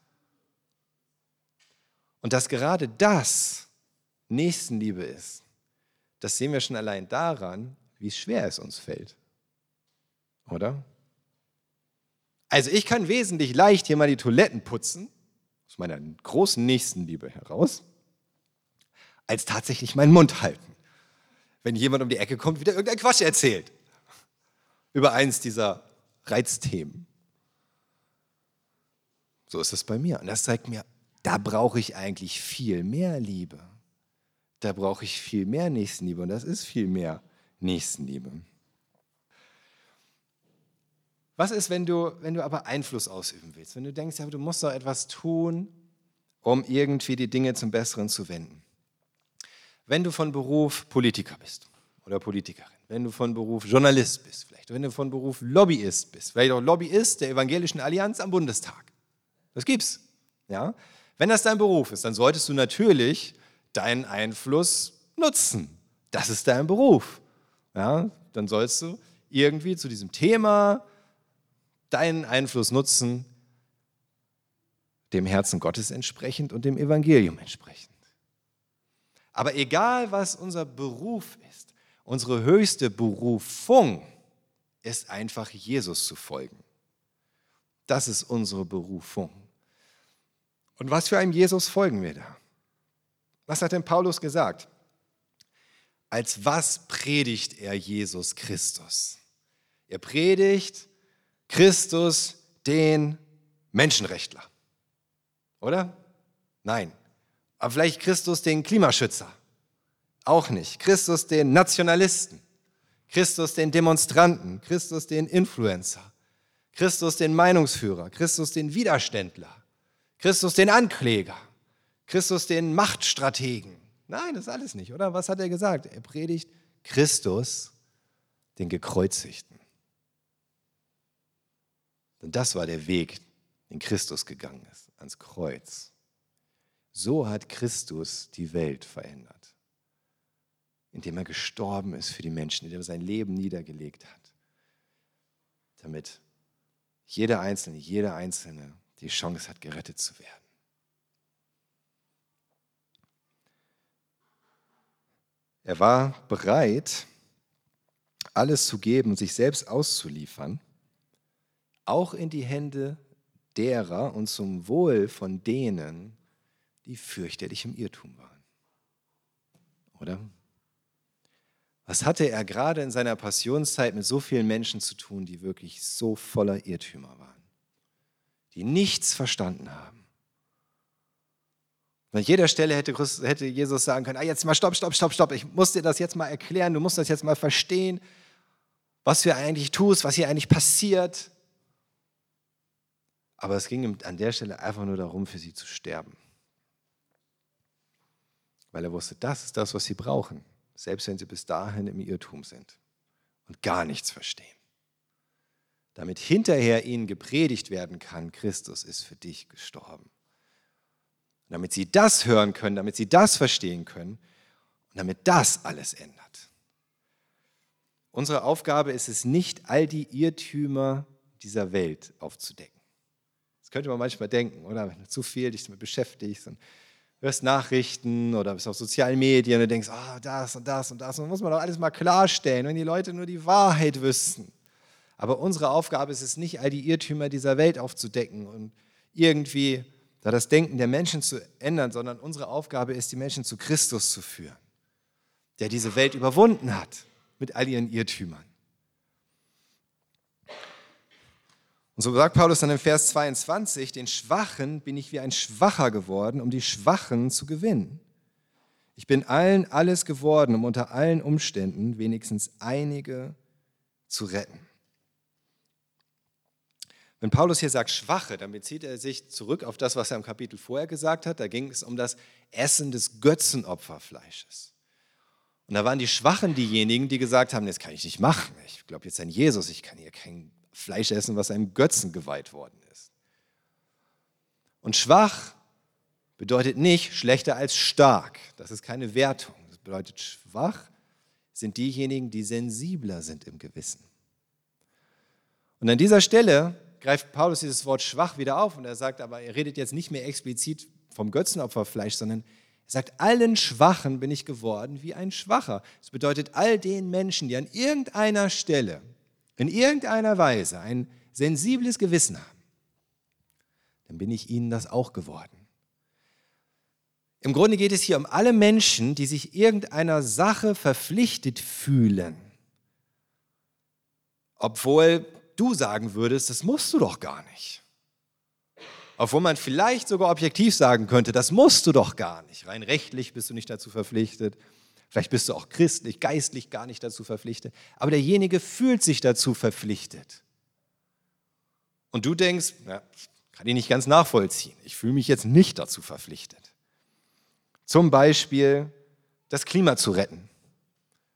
[SPEAKER 1] Und dass gerade das Nächstenliebe ist, das sehen wir schon allein daran, wie schwer es uns fällt. Oder? Also ich kann wesentlich leicht hier mal die Toiletten putzen, aus meiner großen Nächstenliebe heraus, als tatsächlich meinen Mund halten. Wenn jemand um die Ecke kommt, wieder irgendein Quatsch erzählt über eins dieser Reizthemen. So ist es bei mir. Und das zeigt mir, da brauche ich eigentlich viel mehr Liebe. Da brauche ich viel mehr Nächstenliebe. Und das ist viel mehr Nächstenliebe. Was ist, wenn du, wenn du aber Einfluss ausüben willst? Wenn du denkst, ja, du musst doch etwas tun, um irgendwie die Dinge zum Besseren zu wenden. Wenn du von Beruf Politiker bist oder Politikerin, wenn du von Beruf Journalist bist, vielleicht wenn du von Beruf Lobbyist bist, vielleicht auch Lobbyist der Evangelischen Allianz am Bundestag. Das gibt's. Ja? Wenn das dein Beruf ist, dann solltest du natürlich deinen Einfluss nutzen. Das ist dein Beruf. Ja? Dann sollst du irgendwie zu diesem Thema deinen Einfluss nutzen, dem Herzen Gottes entsprechend und dem Evangelium entsprechend. Aber egal, was unser Beruf ist, Unsere höchste Berufung ist einfach Jesus zu folgen. Das ist unsere Berufung. Und was für einem Jesus folgen wir da? Was hat denn Paulus gesagt? Als was predigt er Jesus Christus? Er predigt Christus den Menschenrechtler. Oder? Nein. Aber vielleicht Christus den Klimaschützer. Auch nicht. Christus den Nationalisten, Christus den Demonstranten, Christus den Influencer, Christus den Meinungsführer, Christus den Widerständler, Christus den Ankläger, Christus den Machtstrategen. Nein, das ist alles nicht, oder? Was hat er gesagt? Er predigt Christus, den Gekreuzigten. Und das war der Weg, den Christus gegangen ist, ans Kreuz. So hat Christus die Welt verändert indem er gestorben ist für die Menschen, indem er sein Leben niedergelegt hat, damit jeder Einzelne, jeder Einzelne die Chance hat, gerettet zu werden. Er war bereit, alles zu geben, sich selbst auszuliefern, auch in die Hände derer und zum Wohl von denen, die fürchterlich im Irrtum waren. Oder? Was hatte er gerade in seiner Passionszeit mit so vielen Menschen zu tun, die wirklich so voller Irrtümer waren, die nichts verstanden haben? An jeder Stelle hätte, hätte Jesus sagen können, ah, jetzt mal stopp, stopp, stopp, stopp, ich muss dir das jetzt mal erklären, du musst das jetzt mal verstehen, was du eigentlich tust, was hier eigentlich passiert. Aber es ging ihm an der Stelle einfach nur darum, für sie zu sterben. weil er wusste, das ist das, was sie brauchen, selbst wenn sie bis dahin im Irrtum sind und gar nichts verstehen. Damit hinterher ihnen gepredigt werden kann, Christus ist für dich gestorben. Und damit sie das hören können, damit sie das verstehen können und damit das alles ändert. Unsere Aufgabe ist es nicht, all die Irrtümer dieser Welt aufzudecken. Das könnte man manchmal denken, oder? Wenn du zu viel dich damit beschäftigst und hörst Nachrichten oder bist auf sozialen Medien und denkst, oh, das und das und das. Und muss man doch alles mal klarstellen, wenn die Leute nur die Wahrheit wüssten. Aber unsere Aufgabe ist es nicht, all die Irrtümer dieser Welt aufzudecken und irgendwie da das Denken der Menschen zu ändern, sondern unsere Aufgabe ist, die Menschen zu Christus zu führen, der diese Welt überwunden hat mit all ihren Irrtümern. Und so sagt Paulus dann im Vers 22, den Schwachen bin ich wie ein Schwacher geworden, um die Schwachen zu gewinnen. Ich bin allen alles geworden, um unter allen Umständen wenigstens einige zu retten. Wenn Paulus hier sagt Schwache, dann bezieht er sich zurück auf das, was er im Kapitel vorher gesagt hat. Da ging es um das Essen des Götzenopferfleisches. Und da waren die Schwachen diejenigen, die gesagt haben, das kann ich nicht machen. Ich glaube jetzt an Jesus, ich kann hier kein Fleisch essen, was einem Götzen geweiht worden ist. Und schwach bedeutet nicht schlechter als stark. Das ist keine Wertung. Das bedeutet, schwach sind diejenigen, die sensibler sind im Gewissen. Und an dieser Stelle greift Paulus dieses Wort schwach wieder auf und er sagt, aber er redet jetzt nicht mehr explizit vom Götzenopferfleisch, sondern er sagt, allen Schwachen bin ich geworden wie ein Schwacher. Das bedeutet, all den Menschen, die an irgendeiner Stelle in irgendeiner Weise ein sensibles Gewissen haben, dann bin ich ihnen das auch geworden. Im Grunde geht es hier um alle Menschen, die sich irgendeiner Sache verpflichtet fühlen, obwohl du sagen würdest, das musst du doch gar nicht. Obwohl man vielleicht sogar objektiv sagen könnte, das musst du doch gar nicht. Rein rechtlich bist du nicht dazu verpflichtet. Vielleicht bist du auch christlich, geistlich gar nicht dazu verpflichtet. Aber derjenige fühlt sich dazu verpflichtet. Und du denkst, ja, kann ich nicht ganz nachvollziehen. Ich fühle mich jetzt nicht dazu verpflichtet. Zum Beispiel das Klima zu retten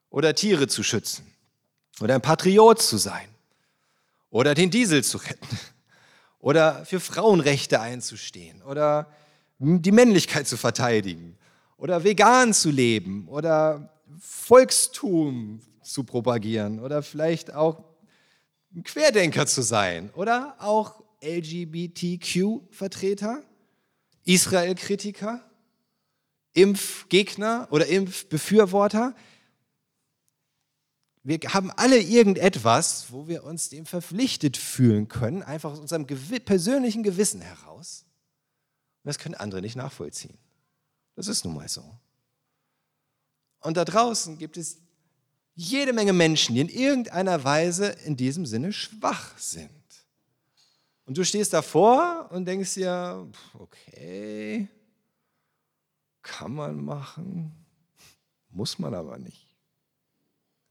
[SPEAKER 1] oder Tiere zu schützen oder ein Patriot zu sein oder den Diesel zu retten oder für Frauenrechte einzustehen oder die Männlichkeit zu verteidigen oder vegan zu leben oder Volkstum zu propagieren oder vielleicht auch ein Querdenker zu sein oder auch LGBTQ-Vertreter, Israel-Kritiker, Impfgegner oder Impfbefürworter. Wir haben alle irgendetwas, wo wir uns dem verpflichtet fühlen können, einfach aus unserem persönlichen Gewissen heraus. Und das können andere nicht nachvollziehen. Das ist nun mal so. Und da draußen gibt es jede Menge Menschen, die in irgendeiner Weise in diesem Sinne schwach sind. Und du stehst davor und denkst dir, okay, kann man machen, muss man aber nicht.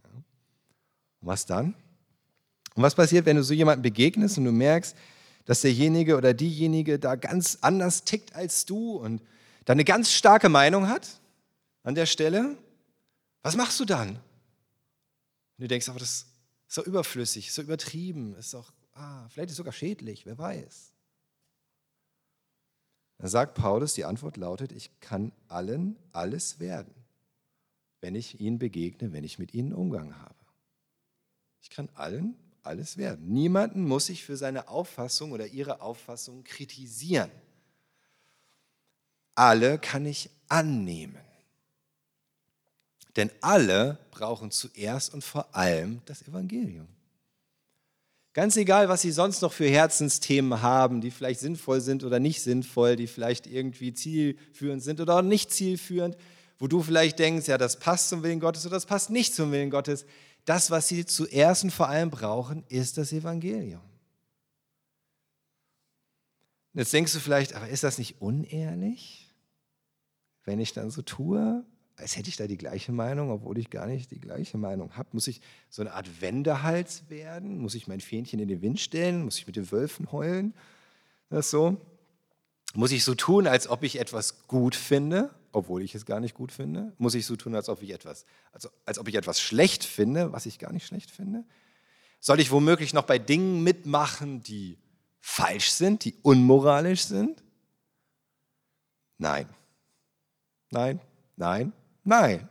[SPEAKER 1] Und was dann? Und was passiert, wenn du so jemandem begegnest und du merkst, dass derjenige oder diejenige da ganz anders tickt als du und da eine ganz starke Meinung hat an der Stelle, was machst du dann? Und du denkst, aber das ist so überflüssig, so übertrieben, ist doch, ah, vielleicht ist sogar schädlich, wer weiß. Dann sagt Paulus, die Antwort lautet, ich kann allen alles werden, wenn ich ihnen begegne, wenn ich mit ihnen Umgang habe. Ich kann allen alles werden. Niemanden muss ich für seine Auffassung oder ihre Auffassung kritisieren alle kann ich annehmen. Denn alle brauchen zuerst und vor allem das Evangelium. Ganz egal, was sie sonst noch für Herzensthemen haben, die vielleicht sinnvoll sind oder nicht sinnvoll, die vielleicht irgendwie zielführend sind oder auch nicht zielführend, wo du vielleicht denkst, ja, das passt zum Willen Gottes oder das passt nicht zum Willen Gottes. Das, was sie zuerst und vor allem brauchen, ist das Evangelium. Jetzt denkst du vielleicht, aber ist das nicht unehrlich? Wenn ich dann so tue, als hätte ich da die gleiche Meinung, obwohl ich gar nicht die gleiche Meinung habe? Muss ich so eine Art Wendehals werden? Muss ich mein Fähnchen in den Wind stellen? Muss ich mit den Wölfen heulen? Das so? Muss ich so tun, als ob ich etwas gut finde, obwohl ich es gar nicht gut finde? Muss ich so tun, als ob ich etwas, also, als ob ich etwas schlecht finde, was ich gar nicht schlecht finde? Soll ich womöglich noch bei Dingen mitmachen, die falsch sind, die unmoralisch sind? Nein. Nein, nein, nein.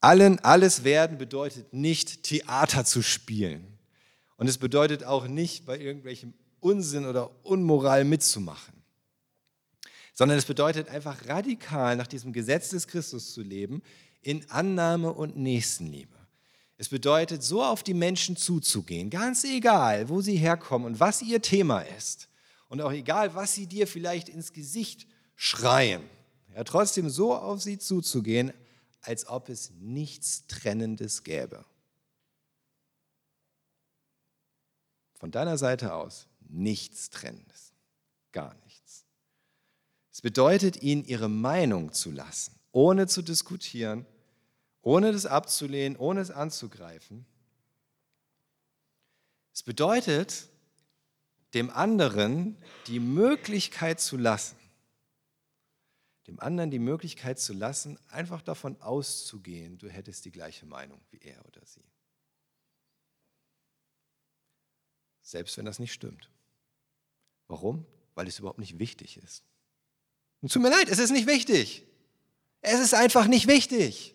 [SPEAKER 1] Allen alles werden bedeutet nicht Theater zu spielen. Und es bedeutet auch nicht, bei irgendwelchem Unsinn oder Unmoral mitzumachen. Sondern es bedeutet einfach radikal nach diesem Gesetz des Christus zu leben, in Annahme und Nächstenliebe. Es bedeutet, so auf die Menschen zuzugehen, ganz egal, wo sie herkommen und was ihr Thema ist. Und auch egal, was sie dir vielleicht ins Gesicht schreien. Ja, trotzdem so auf sie zuzugehen, als ob es nichts Trennendes gäbe. Von deiner Seite aus nichts Trennendes. Gar nichts. Es bedeutet, ihnen ihre Meinung zu lassen, ohne zu diskutieren, ohne das abzulehnen, ohne es anzugreifen. Es bedeutet, dem anderen die Möglichkeit zu lassen, dem anderen die Möglichkeit zu lassen, einfach davon auszugehen, du hättest die gleiche Meinung wie er oder sie. Selbst wenn das nicht stimmt. Warum? Weil es überhaupt nicht wichtig ist. Und tut mir leid, es ist nicht wichtig. Es ist einfach nicht wichtig.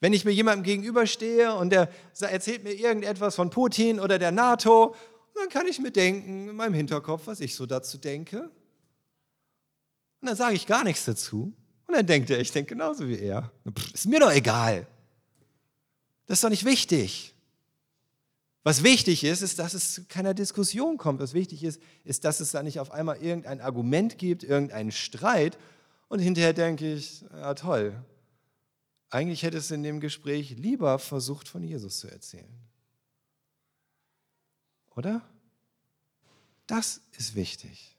[SPEAKER 1] Wenn ich mir jemandem gegenüberstehe und der erzählt mir irgendetwas von Putin oder der NATO, dann kann ich mir denken, in meinem Hinterkopf, was ich so dazu denke. Und dann sage ich gar nichts dazu. Und dann denkt er, ich denke genauso wie er. Pff, ist mir doch egal. Das ist doch nicht wichtig. Was wichtig ist, ist, dass es zu keiner Diskussion kommt. Was wichtig ist, ist, dass es da nicht auf einmal irgendein Argument gibt, irgendeinen Streit. Und hinterher denke ich, ja toll, eigentlich hättest du in dem Gespräch lieber versucht, von Jesus zu erzählen. Oder? Das ist wichtig.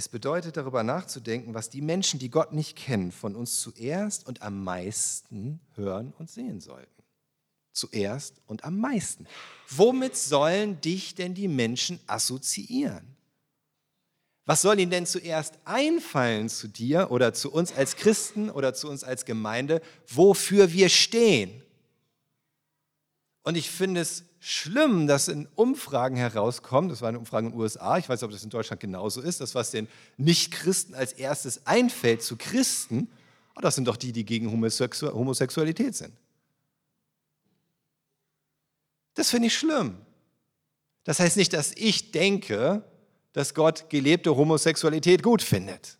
[SPEAKER 1] Es bedeutet darüber nachzudenken, was die Menschen, die Gott nicht kennen, von uns zuerst und am meisten hören und sehen sollten. Zuerst und am meisten. Womit sollen dich denn die Menschen assoziieren? Was soll ihnen denn zuerst einfallen zu dir oder zu uns als Christen oder zu uns als Gemeinde, wofür wir stehen? Und ich finde es schlimm, dass in Umfragen herauskommt, das war eine Umfrage in den USA, ich weiß nicht, ob das in Deutschland genauso ist, das, was den Nicht-Christen als erstes einfällt zu Christen, oh, das sind doch die, die gegen Homosexualität sind. Das finde ich schlimm. Das heißt nicht, dass ich denke, dass Gott gelebte Homosexualität gut findet.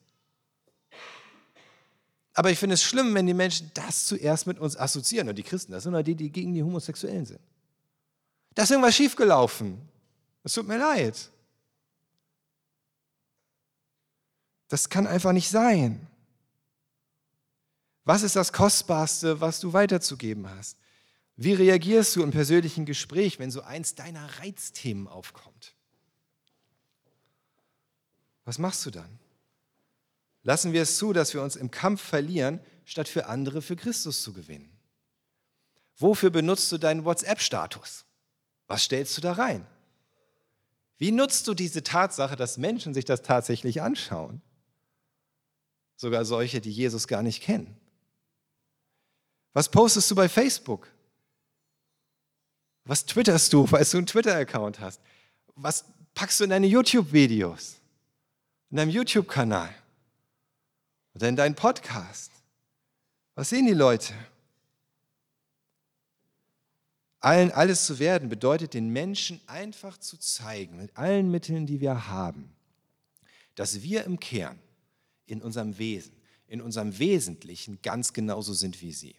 [SPEAKER 1] Aber ich finde es schlimm, wenn die Menschen das zuerst mit uns assoziieren. Und die Christen, das sind nur die, die gegen die Homosexuellen sind. Da ist irgendwas schiefgelaufen. Es tut mir leid. Das kann einfach nicht sein. Was ist das Kostbarste, was du weiterzugeben hast? Wie reagierst du im persönlichen Gespräch, wenn so eins deiner Reizthemen aufkommt? Was machst du dann? Lassen wir es zu, dass wir uns im Kampf verlieren, statt für andere für Christus zu gewinnen? Wofür benutzt du deinen WhatsApp-Status? Was stellst du da rein? Wie nutzt du diese Tatsache, dass Menschen sich das tatsächlich anschauen? Sogar solche, die Jesus gar nicht kennen. Was postest du bei Facebook? Was twitterst du, weil du einen Twitter-Account hast? Was packst du in deine YouTube-Videos? In deinem YouTube-Kanal? Oder in deinen Podcast? Was sehen die Leute? Allen alles zu werden bedeutet den Menschen einfach zu zeigen, mit allen Mitteln, die wir haben, dass wir im Kern, in unserem Wesen, in unserem Wesentlichen ganz genauso sind wie sie.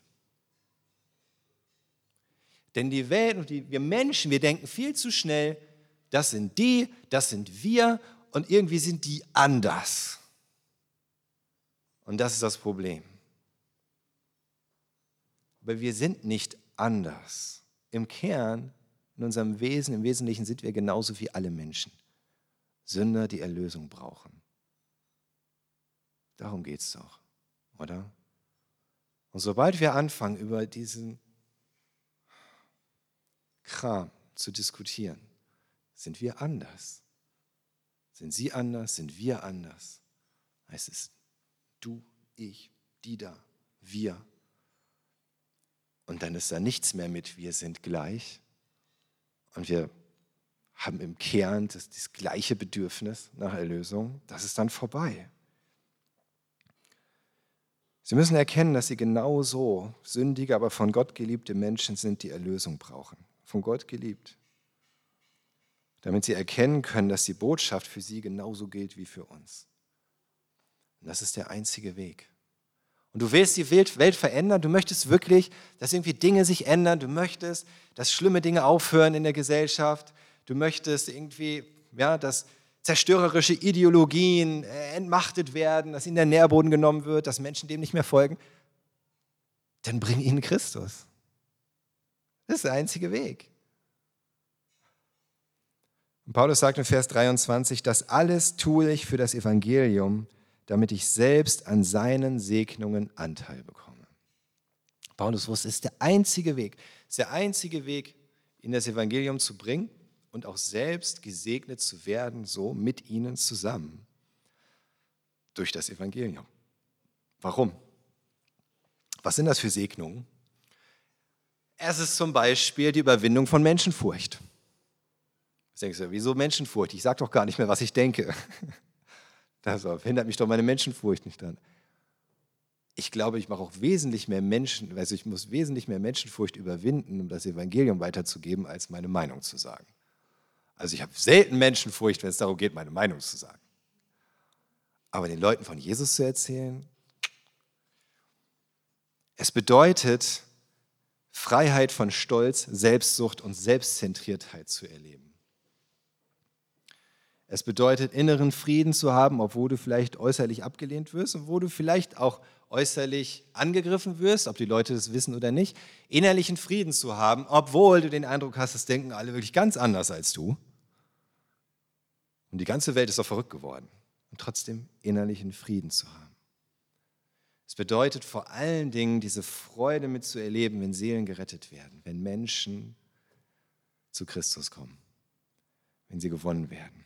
[SPEAKER 1] Denn die Welt und die, wir Menschen, wir denken viel zu schnell, das sind die, das sind wir und irgendwie sind die anders. Und das ist das Problem. Aber wir sind nicht anders im Kern, in unserem Wesen, im Wesentlichen sind wir genauso wie alle Menschen. Sünder, die Erlösung brauchen. Darum geht es doch, oder? Und sobald wir anfangen, über diesen Kram zu diskutieren, sind wir anders. Sind sie anders? Sind wir anders? Es du, ich, die da, wir. Und dann ist da nichts mehr mit wir sind gleich. Und wir haben im Kern das, das gleiche Bedürfnis nach Erlösung. Das ist dann vorbei. Sie müssen erkennen, dass sie genauso sündige, aber von Gott geliebte Menschen sind, die Erlösung brauchen. Von Gott geliebt. Damit sie erkennen können, dass die Botschaft für sie genauso gilt wie für uns. Und das ist der einzige Weg. Und du willst die Welt verändern, du möchtest wirklich, dass irgendwie Dinge sich ändern, du möchtest, dass schlimme Dinge aufhören in der Gesellschaft, du möchtest irgendwie, ja, dass zerstörerische Ideologien äh, entmachtet werden, dass ihnen der Nährboden genommen wird, dass Menschen dem nicht mehr folgen, dann bring ihnen Christus. Das ist der einzige Weg. Und Paulus sagt in Vers 23, das alles tue ich für das Evangelium, damit ich selbst an seinen Segnungen Anteil bekomme. Paulus wusste, es ist der einzige Weg, ist der einzige Weg, in das Evangelium zu bringen und auch selbst gesegnet zu werden, so mit ihnen zusammen, durch das Evangelium. Warum? Was sind das für Segnungen? Es ist zum Beispiel die Überwindung von Menschenfurcht. Jetzt denkst du, wieso Menschenfurcht? Ich sage doch gar nicht mehr, was ich denke. Das hindert mich doch meine Menschenfurcht nicht dran. Ich glaube, ich mache auch wesentlich mehr Menschen, also ich muss wesentlich mehr Menschenfurcht überwinden, um das Evangelium weiterzugeben, als meine Meinung zu sagen. Also ich habe selten Menschenfurcht, wenn es darum geht, meine Meinung zu sagen. Aber den Leuten von Jesus zu erzählen, es bedeutet, Freiheit von Stolz, Selbstsucht und Selbstzentriertheit zu erleben. Es bedeutet, inneren Frieden zu haben, obwohl du vielleicht äußerlich abgelehnt wirst und wo du vielleicht auch äußerlich angegriffen wirst, ob die Leute das wissen oder nicht. Innerlichen Frieden zu haben, obwohl du den Eindruck hast, es denken alle wirklich ganz anders als du. Und die ganze Welt ist doch verrückt geworden. Und trotzdem innerlichen Frieden zu haben. Es bedeutet vor allen Dingen, diese Freude mitzuerleben, wenn Seelen gerettet werden, wenn Menschen zu Christus kommen, wenn sie gewonnen werden.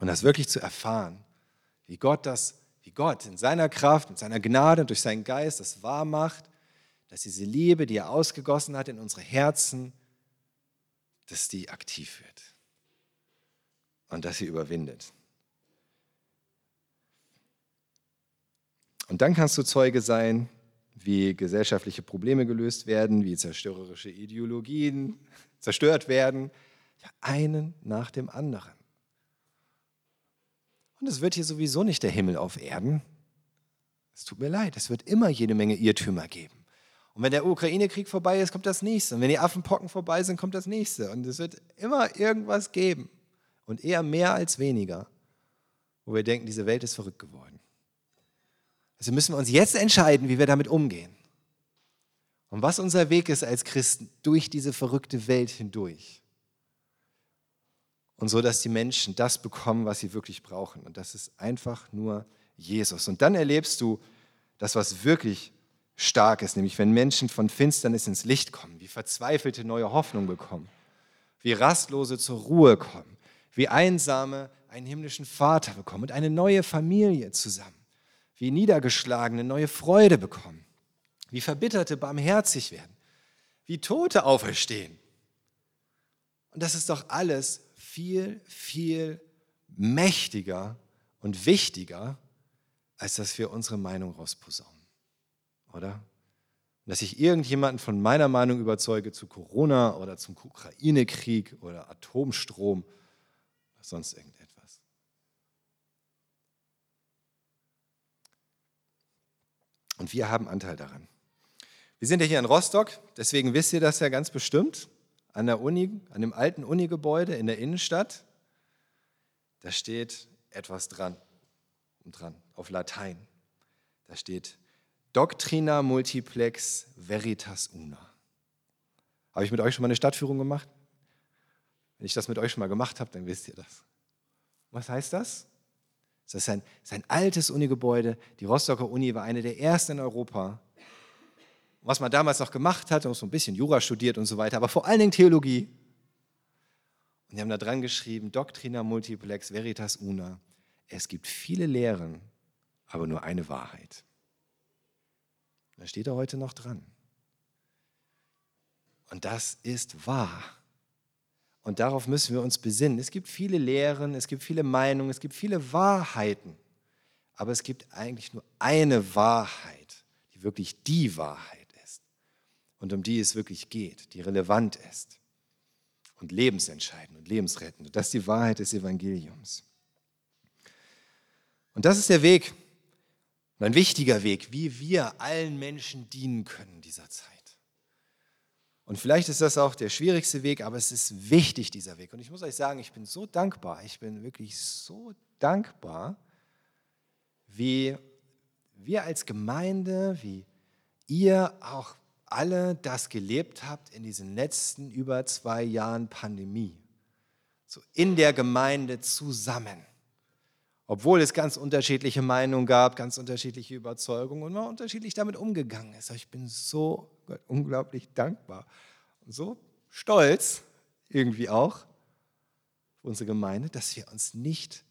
[SPEAKER 1] Und das wirklich zu erfahren, wie Gott das, wie Gott in seiner Kraft, in seiner Gnade, durch seinen Geist das wahr macht, dass diese Liebe, die er ausgegossen hat in unsere Herzen, dass die aktiv wird und dass sie überwindet. Und dann kannst du Zeuge sein, wie gesellschaftliche Probleme gelöst werden, wie zerstörerische Ideologien zerstört werden, ja, einen nach dem anderen. Und es wird hier sowieso nicht der Himmel auf Erden. Es tut mir leid, es wird immer jede Menge Irrtümer geben. Und wenn der Ukraine-Krieg vorbei ist, kommt das nächste. Und wenn die Affenpocken vorbei sind, kommt das nächste. Und es wird immer irgendwas geben. Und eher mehr als weniger, wo wir denken, diese Welt ist verrückt geworden. Also müssen wir uns jetzt entscheiden, wie wir damit umgehen. Und was unser Weg ist als Christen durch diese verrückte Welt hindurch und so, dass die Menschen das bekommen, was sie wirklich brauchen. Und das ist einfach nur Jesus. Und dann erlebst du das, was wirklich stark ist, nämlich wenn Menschen von Finsternis ins Licht kommen, wie verzweifelte neue Hoffnung bekommen, wie rastlose zur Ruhe kommen, wie einsame einen himmlischen Vater bekommen und eine neue Familie zusammen, wie niedergeschlagene neue Freude bekommen, wie verbitterte barmherzig werden, wie Tote auferstehen. Und das ist doch alles viel, viel mächtiger und wichtiger, als dass wir unsere Meinung rausposaunen. Oder? Dass ich irgendjemanden von meiner Meinung überzeuge zu Corona oder zum Ukraine-Krieg oder Atomstrom oder sonst irgendetwas. Und wir haben Anteil daran. Wir sind ja hier in Rostock, deswegen wisst ihr das ja ganz bestimmt an der Uni, an dem alten Unigebäude in der Innenstadt, da steht etwas dran, dran auf Latein. Da steht Doctrina multiplex veritas una. Habe ich mit euch schon mal eine Stadtführung gemacht? Wenn ich das mit euch schon mal gemacht habe, dann wisst ihr das. Was heißt das? Das ist ein, das ist ein altes Unigebäude. Die Rostocker Uni war eine der ersten in Europa, was man damals noch gemacht hat, und so ein bisschen Jura studiert und so weiter, aber vor allen Dingen Theologie. Und die haben da dran geschrieben, Doctrina multiplex veritas una. Es gibt viele Lehren, aber nur eine Wahrheit. Da steht er heute noch dran. Und das ist wahr. Und darauf müssen wir uns besinnen. Es gibt viele Lehren, es gibt viele Meinungen, es gibt viele Wahrheiten. Aber es gibt eigentlich nur eine Wahrheit, die wirklich die Wahrheit. Und um die es wirklich geht, die relevant ist und lebensentscheidend und lebensrettend. Und das ist die Wahrheit des Evangeliums. Und das ist der Weg, ein wichtiger Weg, wie wir allen Menschen dienen können in dieser Zeit. Und vielleicht ist das auch der schwierigste Weg, aber es ist wichtig, dieser Weg. Und ich muss euch sagen, ich bin so dankbar, ich bin wirklich so dankbar, wie wir als Gemeinde, wie ihr auch alle das gelebt habt in diesen letzten über zwei Jahren Pandemie. So in der Gemeinde zusammen. Obwohl es ganz unterschiedliche Meinungen gab, ganz unterschiedliche Überzeugungen und man unterschiedlich damit umgegangen ist. Ich bin so unglaublich dankbar und so stolz irgendwie auch unsere Gemeinde, dass wir uns nicht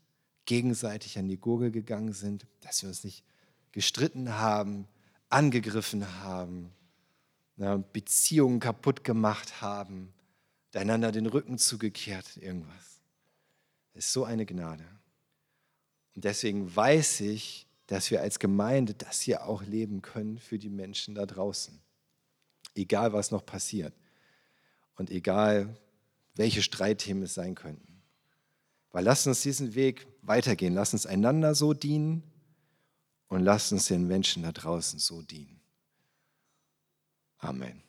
[SPEAKER 1] gegenseitig an die Gurgel gegangen sind, dass wir uns nicht gestritten haben, angegriffen haben, Beziehungen kaputt gemacht haben, einander den Rücken zugekehrt, irgendwas. Das ist so eine Gnade. Und deswegen weiß ich, dass wir als Gemeinde das hier auch leben können für die Menschen da draußen. Egal, was noch passiert. Und egal, welche Streitthemen es sein könnten. Weil lasst uns diesen Weg weitergehen. Lasst uns einander so dienen und lasst uns den Menschen da draußen so dienen. Amen.